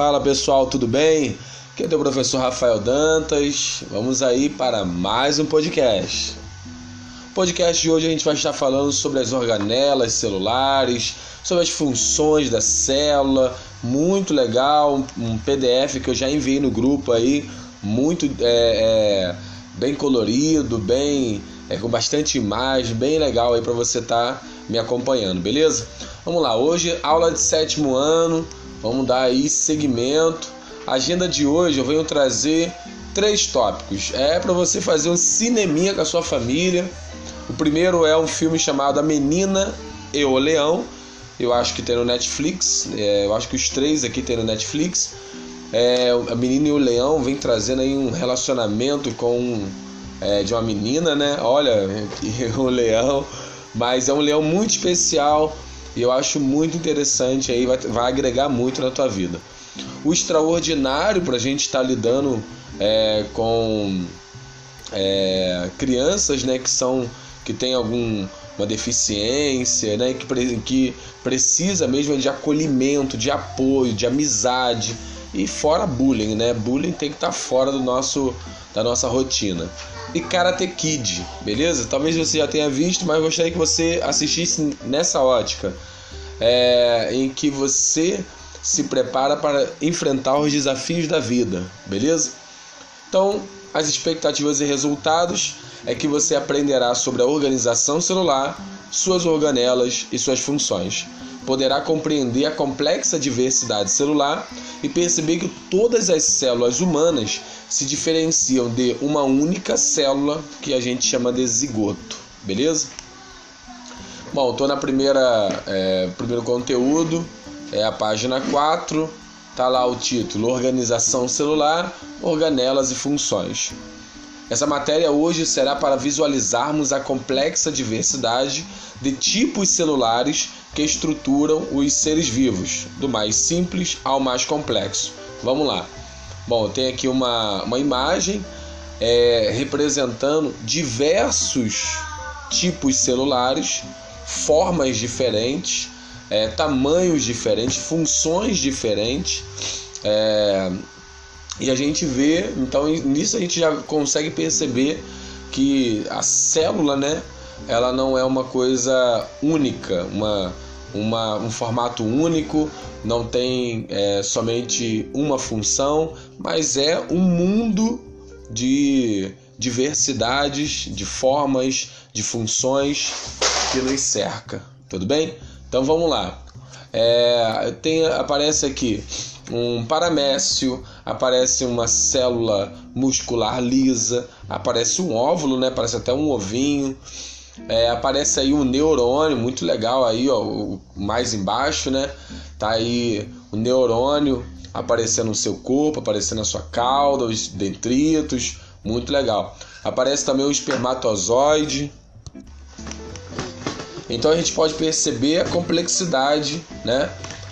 Fala pessoal, tudo bem? Aqui é o professor Rafael Dantas. Vamos aí para mais um podcast. No podcast de hoje a gente vai estar falando sobre as organelas celulares, sobre as funções da célula. Muito legal, um PDF que eu já enviei no grupo aí, muito é, é, bem colorido, bem é, com bastante imagem, bem legal aí para você estar tá me acompanhando, beleza? Vamos lá, hoje aula de sétimo ano. Vamos dar aí seguimento. A agenda de hoje eu venho trazer três tópicos. É para você fazer um cineminha com a sua família. O primeiro é um filme chamado A Menina e o Leão. Eu acho que tem no Netflix. É, eu acho que os três aqui tem no Netflix. É, a Menina e o Leão vem trazendo aí um relacionamento com é, de uma menina, né? Olha, o leão, mas é um leão muito especial e eu acho muito interessante aí, vai, vai agregar muito na tua vida. O extraordinário para a gente estar tá lidando é, com é, crianças né, que são que tem alguma deficiência, né, que, que precisa mesmo de acolhimento, de apoio, de amizade e fora bullying, né? Bullying tem que estar tá fora do nosso da nossa rotina e Karate Kid, beleza? Talvez você já tenha visto, mas gostaria que você assistisse nessa ótica, é, em que você se prepara para enfrentar os desafios da vida, beleza? Então, as expectativas e resultados é que você aprenderá sobre a organização celular, suas organelas e suas funções. Poderá compreender a complexa diversidade celular e perceber que todas as células humanas se diferenciam de uma única célula que a gente chama de zigoto, beleza? Bom, estou na primeira é, primeiro conteúdo, é a página 4, tá lá o título Organização celular, organelas e funções. Essa matéria hoje será para visualizarmos a complexa diversidade de tipos celulares que estruturam os seres vivos, do mais simples ao mais complexo. Vamos lá. Bom, tem aqui uma, uma imagem é, representando diversos tipos celulares, formas diferentes, é, tamanhos diferentes, funções diferentes. É, e a gente vê, então nisso a gente já consegue perceber que a célula, né, ela não é uma coisa única, uma, uma, um formato único, não tem é, somente uma função, mas é um mundo de diversidades, de formas, de funções que nos cerca. Tudo bem? Então vamos lá. É, tem, aparece aqui um paramécio, aparece uma célula muscular lisa, aparece um óvulo, né? Parece até um ovinho. É, aparece aí um neurônio, muito legal aí, ó, mais embaixo, né? Tá aí o neurônio aparecendo no seu corpo, aparecendo na sua cauda, os detritos, muito legal. Aparece também o espermatozoide. Então a gente pode perceber a complexidade, né,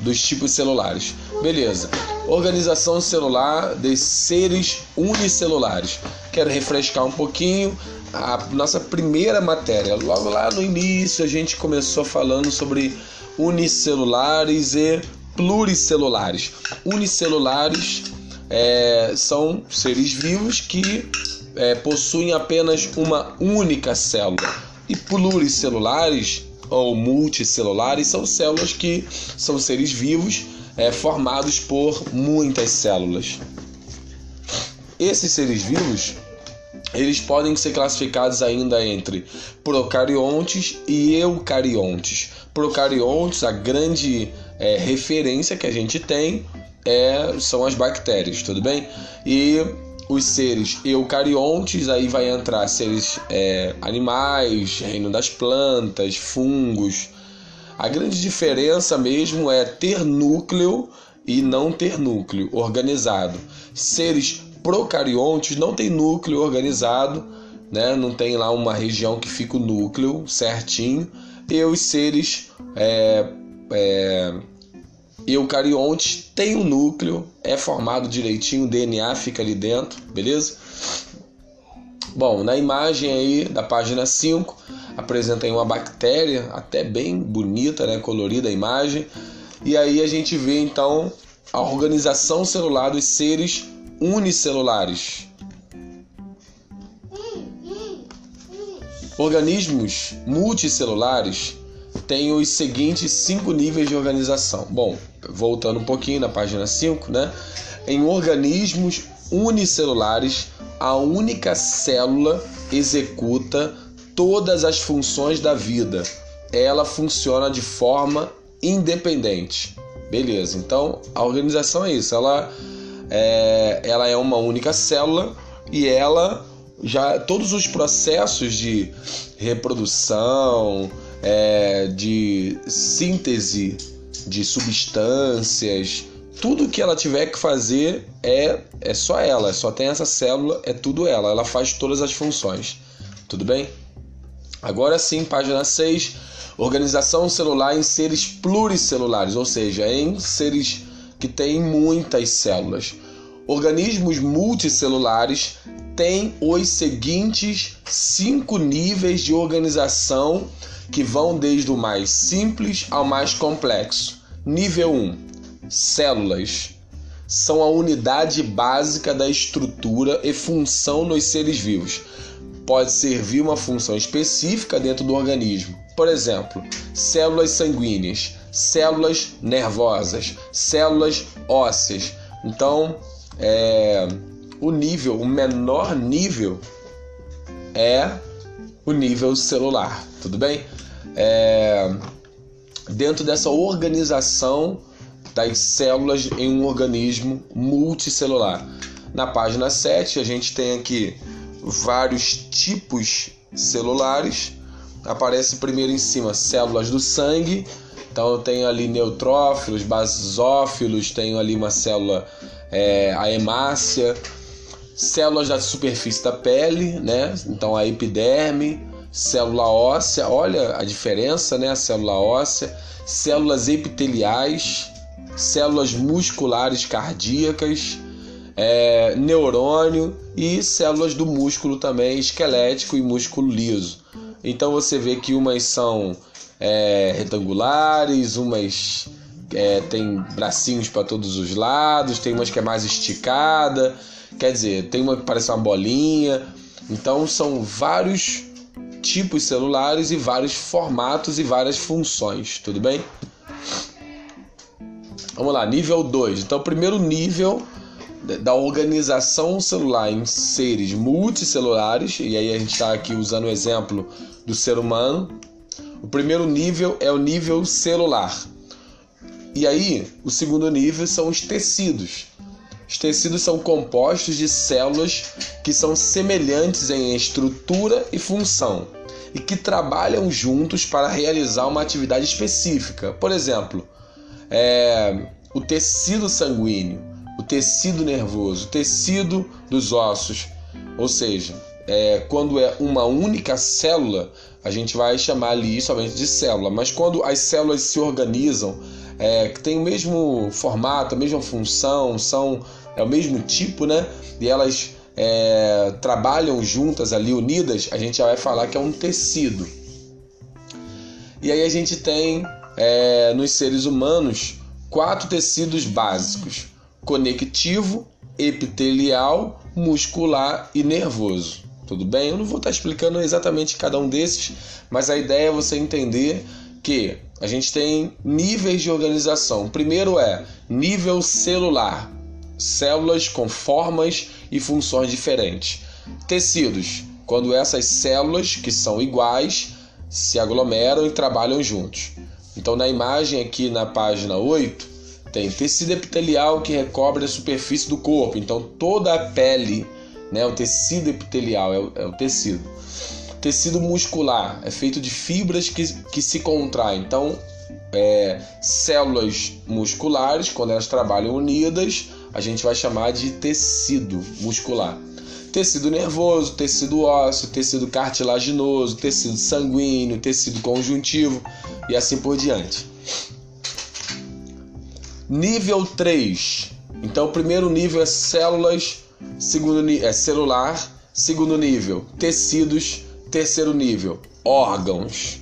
dos tipos celulares. Beleza. Organização celular de seres unicelulares. Quero refrescar um pouquinho a nossa primeira matéria. Logo lá no início a gente começou falando sobre unicelulares e pluricelulares. Unicelulares é, são seres vivos que é, possuem apenas uma única célula. E pluricelulares ou multicelulares são células que são seres vivos é, formados por muitas células. Esses seres vivos eles podem ser classificados ainda entre procariontes e eucariontes. Procariontes, a grande é, referência que a gente tem é, são as bactérias, tudo bem? E os seres eucariontes, aí vai entrar seres é, animais, reino das plantas, fungos. A grande diferença mesmo é ter núcleo e não ter núcleo organizado. Seres procariontes não tem núcleo organizado, né? não tem lá uma região que fica o núcleo certinho, e os seres é, é, eucariontes têm um núcleo, é formado direitinho, o DNA fica ali dentro, beleza? Bom, na imagem aí da página 5 apresenta aí uma bactéria, até bem bonita, né, colorida a imagem. E aí a gente vê então a organização celular dos seres unicelulares. Organismos multicelulares têm os seguintes cinco níveis de organização. Bom, voltando um pouquinho na página 5, né? Em organismos unicelulares, a única célula executa todas as funções da vida. Ela funciona de forma independente. Beleza, então a organização é isso. Ela é, ela é uma única célula e ela já todos os processos de reprodução, é, de síntese de substâncias, tudo que ela tiver que fazer é, é só ela, só tem essa célula, é tudo ela, ela faz todas as funções. Tudo bem? Agora sim, página 6, organização celular em seres pluricelulares, ou seja, em seres que têm muitas células. Organismos multicelulares têm os seguintes cinco níveis de organização que vão desde o mais simples ao mais complexo. Nível 1: Células são a unidade básica da estrutura e função nos seres vivos. Pode servir uma função específica dentro do organismo. Por exemplo, células sanguíneas, células nervosas, células ósseas. Então, é, o nível, o menor nível é o nível celular, tudo bem? É, dentro dessa organização das células em um organismo multicelular. Na página 7, a gente tem aqui vários tipos celulares. Aparece primeiro em cima células do sangue. Então eu tenho ali neutrófilos, basófilos, tenho ali uma célula é, a hemácia, células da superfície da pele, né? Então a epiderme, célula óssea, olha a diferença, né? A célula óssea, células epiteliais, células musculares cardíacas, é, neurônio e células do músculo também, esquelético e músculo liso. Então você vê que umas são é, retangulares, umas é, tem bracinhos para todos os lados, tem umas que é mais esticada, quer dizer, tem uma que parece uma bolinha. Então são vários tipos celulares e vários formatos e várias funções, tudo bem? Vamos lá, nível 2. Então, o primeiro nível da organização celular em seres multicelulares, e aí a gente está aqui usando o exemplo do ser humano. O primeiro nível é o nível celular. E aí, o segundo nível são os tecidos. Os tecidos são compostos de células que são semelhantes em estrutura e função e que trabalham juntos para realizar uma atividade específica. Por exemplo, é, o tecido sanguíneo, o tecido nervoso, o tecido dos ossos. Ou seja, é, quando é uma única célula, a gente vai chamar ali somente de célula. Mas quando as células se organizam é, que tem o mesmo formato, a mesma função, são é o mesmo tipo, né? E elas é, trabalham juntas ali, unidas, a gente já vai falar que é um tecido. E aí a gente tem é, nos seres humanos quatro tecidos básicos: conectivo, epitelial, muscular e nervoso. Tudo bem? Eu não vou estar explicando exatamente cada um desses, mas a ideia é você entender que a gente tem níveis de organização. O primeiro é nível celular, células com formas e funções diferentes. Tecidos, quando essas células que são iguais se aglomeram e trabalham juntos. Então, na imagem aqui na página 8, tem tecido epitelial que recobre a superfície do corpo. Então, toda a pele, né, o tecido epitelial é o, é o tecido. Tecido muscular é feito de fibras que, que se contraem. Então, é, células musculares, quando elas trabalham unidas, a gente vai chamar de tecido muscular. Tecido nervoso, tecido ósseo, tecido cartilaginoso, tecido sanguíneo, tecido conjuntivo e assim por diante. Nível 3. Então, o primeiro nível é células, segundo é celular, segundo nível, tecidos, Terceiro nível, órgãos.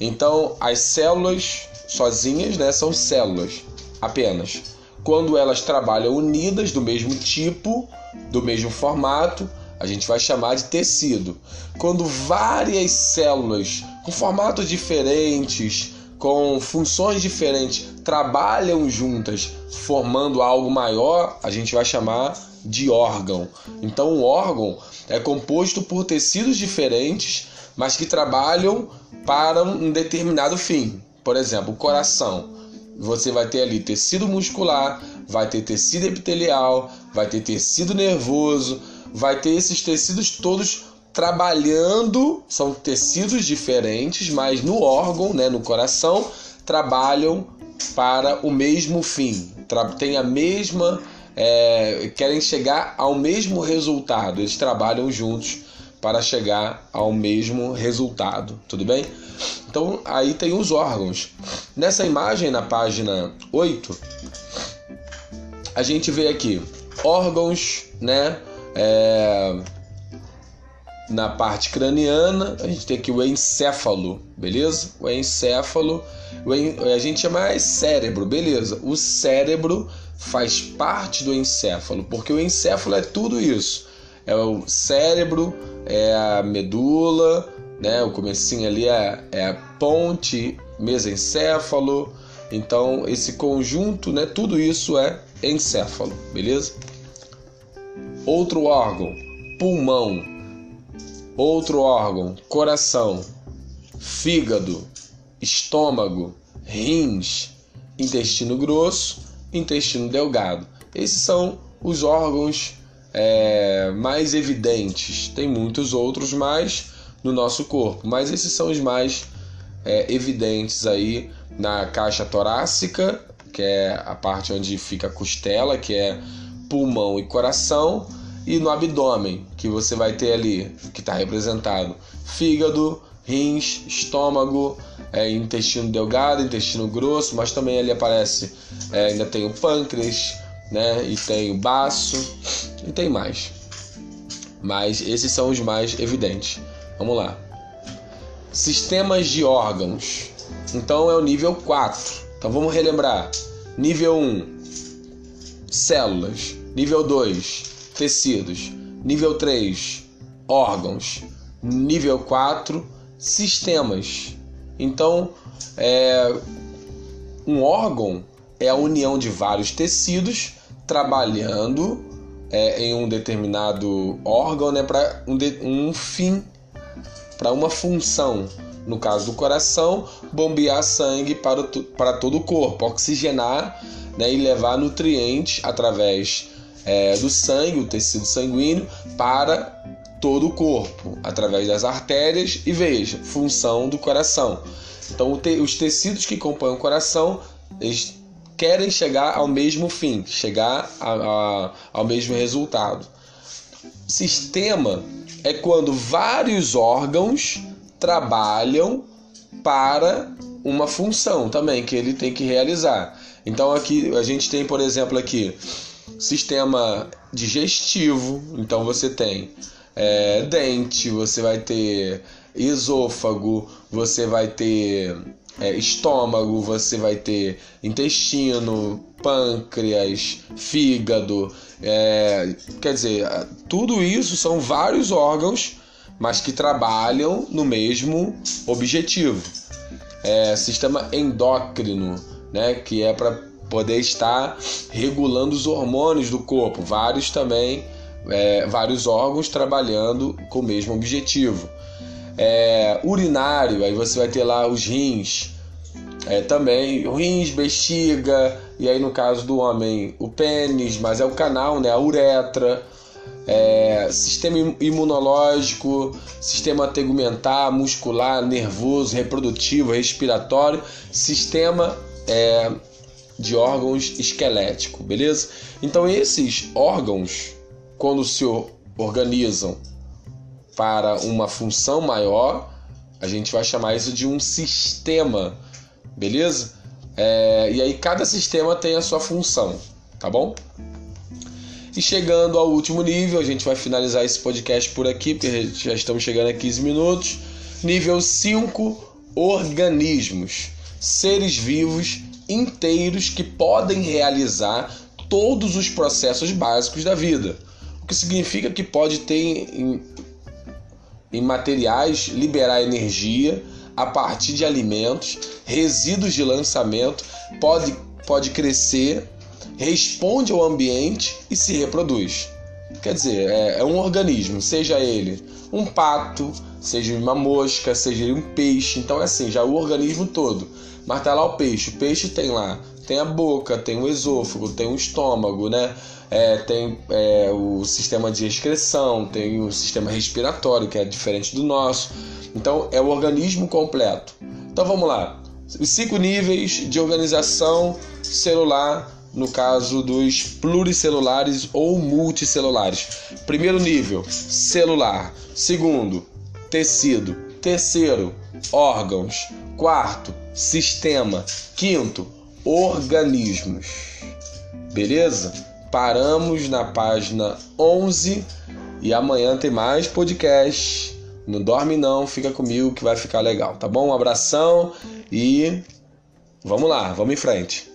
Então, as células sozinhas né, são células apenas. Quando elas trabalham unidas, do mesmo tipo, do mesmo formato, a gente vai chamar de tecido. Quando várias células com formatos diferentes, com funções diferentes, trabalham juntas, formando algo maior, a gente vai chamar de órgão. Então, o órgão é composto por tecidos diferentes, mas que trabalham para um determinado fim. Por exemplo, o coração. Você vai ter ali tecido muscular, vai ter tecido epitelial, vai ter tecido nervoso, vai ter esses tecidos todos trabalhando, são tecidos diferentes, mas no órgão, né, no coração, trabalham para o mesmo fim, tem a mesma é, querem chegar ao mesmo resultado. Eles trabalham juntos para chegar ao mesmo resultado, tudo bem? Então aí tem os órgãos. Nessa imagem, na página 8, a gente vê aqui órgãos, né? É, na parte craniana, a gente tem aqui o encéfalo, beleza? O encéfalo, o en... a gente chama cérebro, beleza? O cérebro faz parte do encéfalo, porque o encéfalo é tudo isso. É o cérebro, é a medula, né? O comecinho ali é, é a ponte, mesencéfalo. Então, esse conjunto, né? Tudo isso é encéfalo, beleza? Outro órgão, pulmão Outro órgão: coração, fígado, estômago, rins, intestino grosso, intestino delgado. Esses são os órgãos é, mais evidentes. Tem muitos outros mais no nosso corpo, mas esses são os mais é, evidentes aí na caixa torácica, que é a parte onde fica a costela, que é pulmão e coração e no abdômen, que você vai ter ali, que está representado fígado, rins, estômago, é, intestino delgado, intestino grosso, mas também ali aparece, é, ainda tem o pâncreas, né? E tem o baço, e tem mais. Mas esses são os mais evidentes. Vamos lá. Sistemas de órgãos. Então é o nível 4. Então vamos relembrar. Nível 1, células. Nível 2, tecidos. Nível 3, órgãos. Nível 4, sistemas. Então, é, um órgão é a união de vários tecidos trabalhando é, em um determinado órgão né, para um, um fim, para uma função. No caso do coração, bombear sangue para, para todo o corpo, oxigenar né, e levar nutrientes através é, do sangue, o tecido sanguíneo, para todo o corpo, através das artérias e veja, função do coração. Então, os tecidos que compõem o coração, eles querem chegar ao mesmo fim, chegar a, a, ao mesmo resultado. Sistema é quando vários órgãos trabalham para uma função também que ele tem que realizar. Então aqui a gente tem, por exemplo, aqui sistema digestivo, então você tem é, dente, você vai ter esôfago, você vai ter é, estômago, você vai ter intestino, pâncreas, fígado, é, quer dizer, tudo isso são vários órgãos, mas que trabalham no mesmo objetivo. É, sistema endócrino, né, que é para poder estar regulando os hormônios do corpo, vários também, é, vários órgãos trabalhando com o mesmo objetivo. É, urinário, aí você vai ter lá os rins, é, também rins, bexiga, e aí no caso do homem o pênis, mas é o canal, né, a uretra, é, sistema imunológico, sistema tegumentar, muscular, nervoso, reprodutivo, respiratório, sistema é, de órgãos esquelético, beleza? Então esses órgãos, quando se organizam para uma função maior, a gente vai chamar isso de um sistema, beleza? É, e aí cada sistema tem a sua função, tá bom? E chegando ao último nível, a gente vai finalizar esse podcast por aqui, porque já estamos chegando a 15 minutos. Nível 5, organismos seres vivos inteiros que podem realizar todos os processos básicos da vida. O que significa que pode ter em, em materiais liberar energia a partir de alimentos, resíduos de lançamento, pode, pode crescer, responde ao ambiente e se reproduz. Quer dizer, é, é um organismo, seja ele um pato, seja uma mosca, seja ele um peixe. Então é assim, já o organismo todo. Mas tá lá o peixe. O peixe tem lá, tem a boca, tem o esôfago, tem o estômago, né? É, tem é, o sistema de excreção, tem o sistema respiratório, que é diferente do nosso. Então é o organismo completo. Então vamos lá. Os cinco níveis de organização celular, no caso dos pluricelulares ou multicelulares. Primeiro nível, celular. Segundo, tecido. Terceiro, órgãos. Quarto, sistema. Quinto, organismos. Beleza? Paramos na página 11 e amanhã tem mais podcast. Não dorme não, fica comigo que vai ficar legal, tá bom? Um abração e vamos lá, vamos em frente.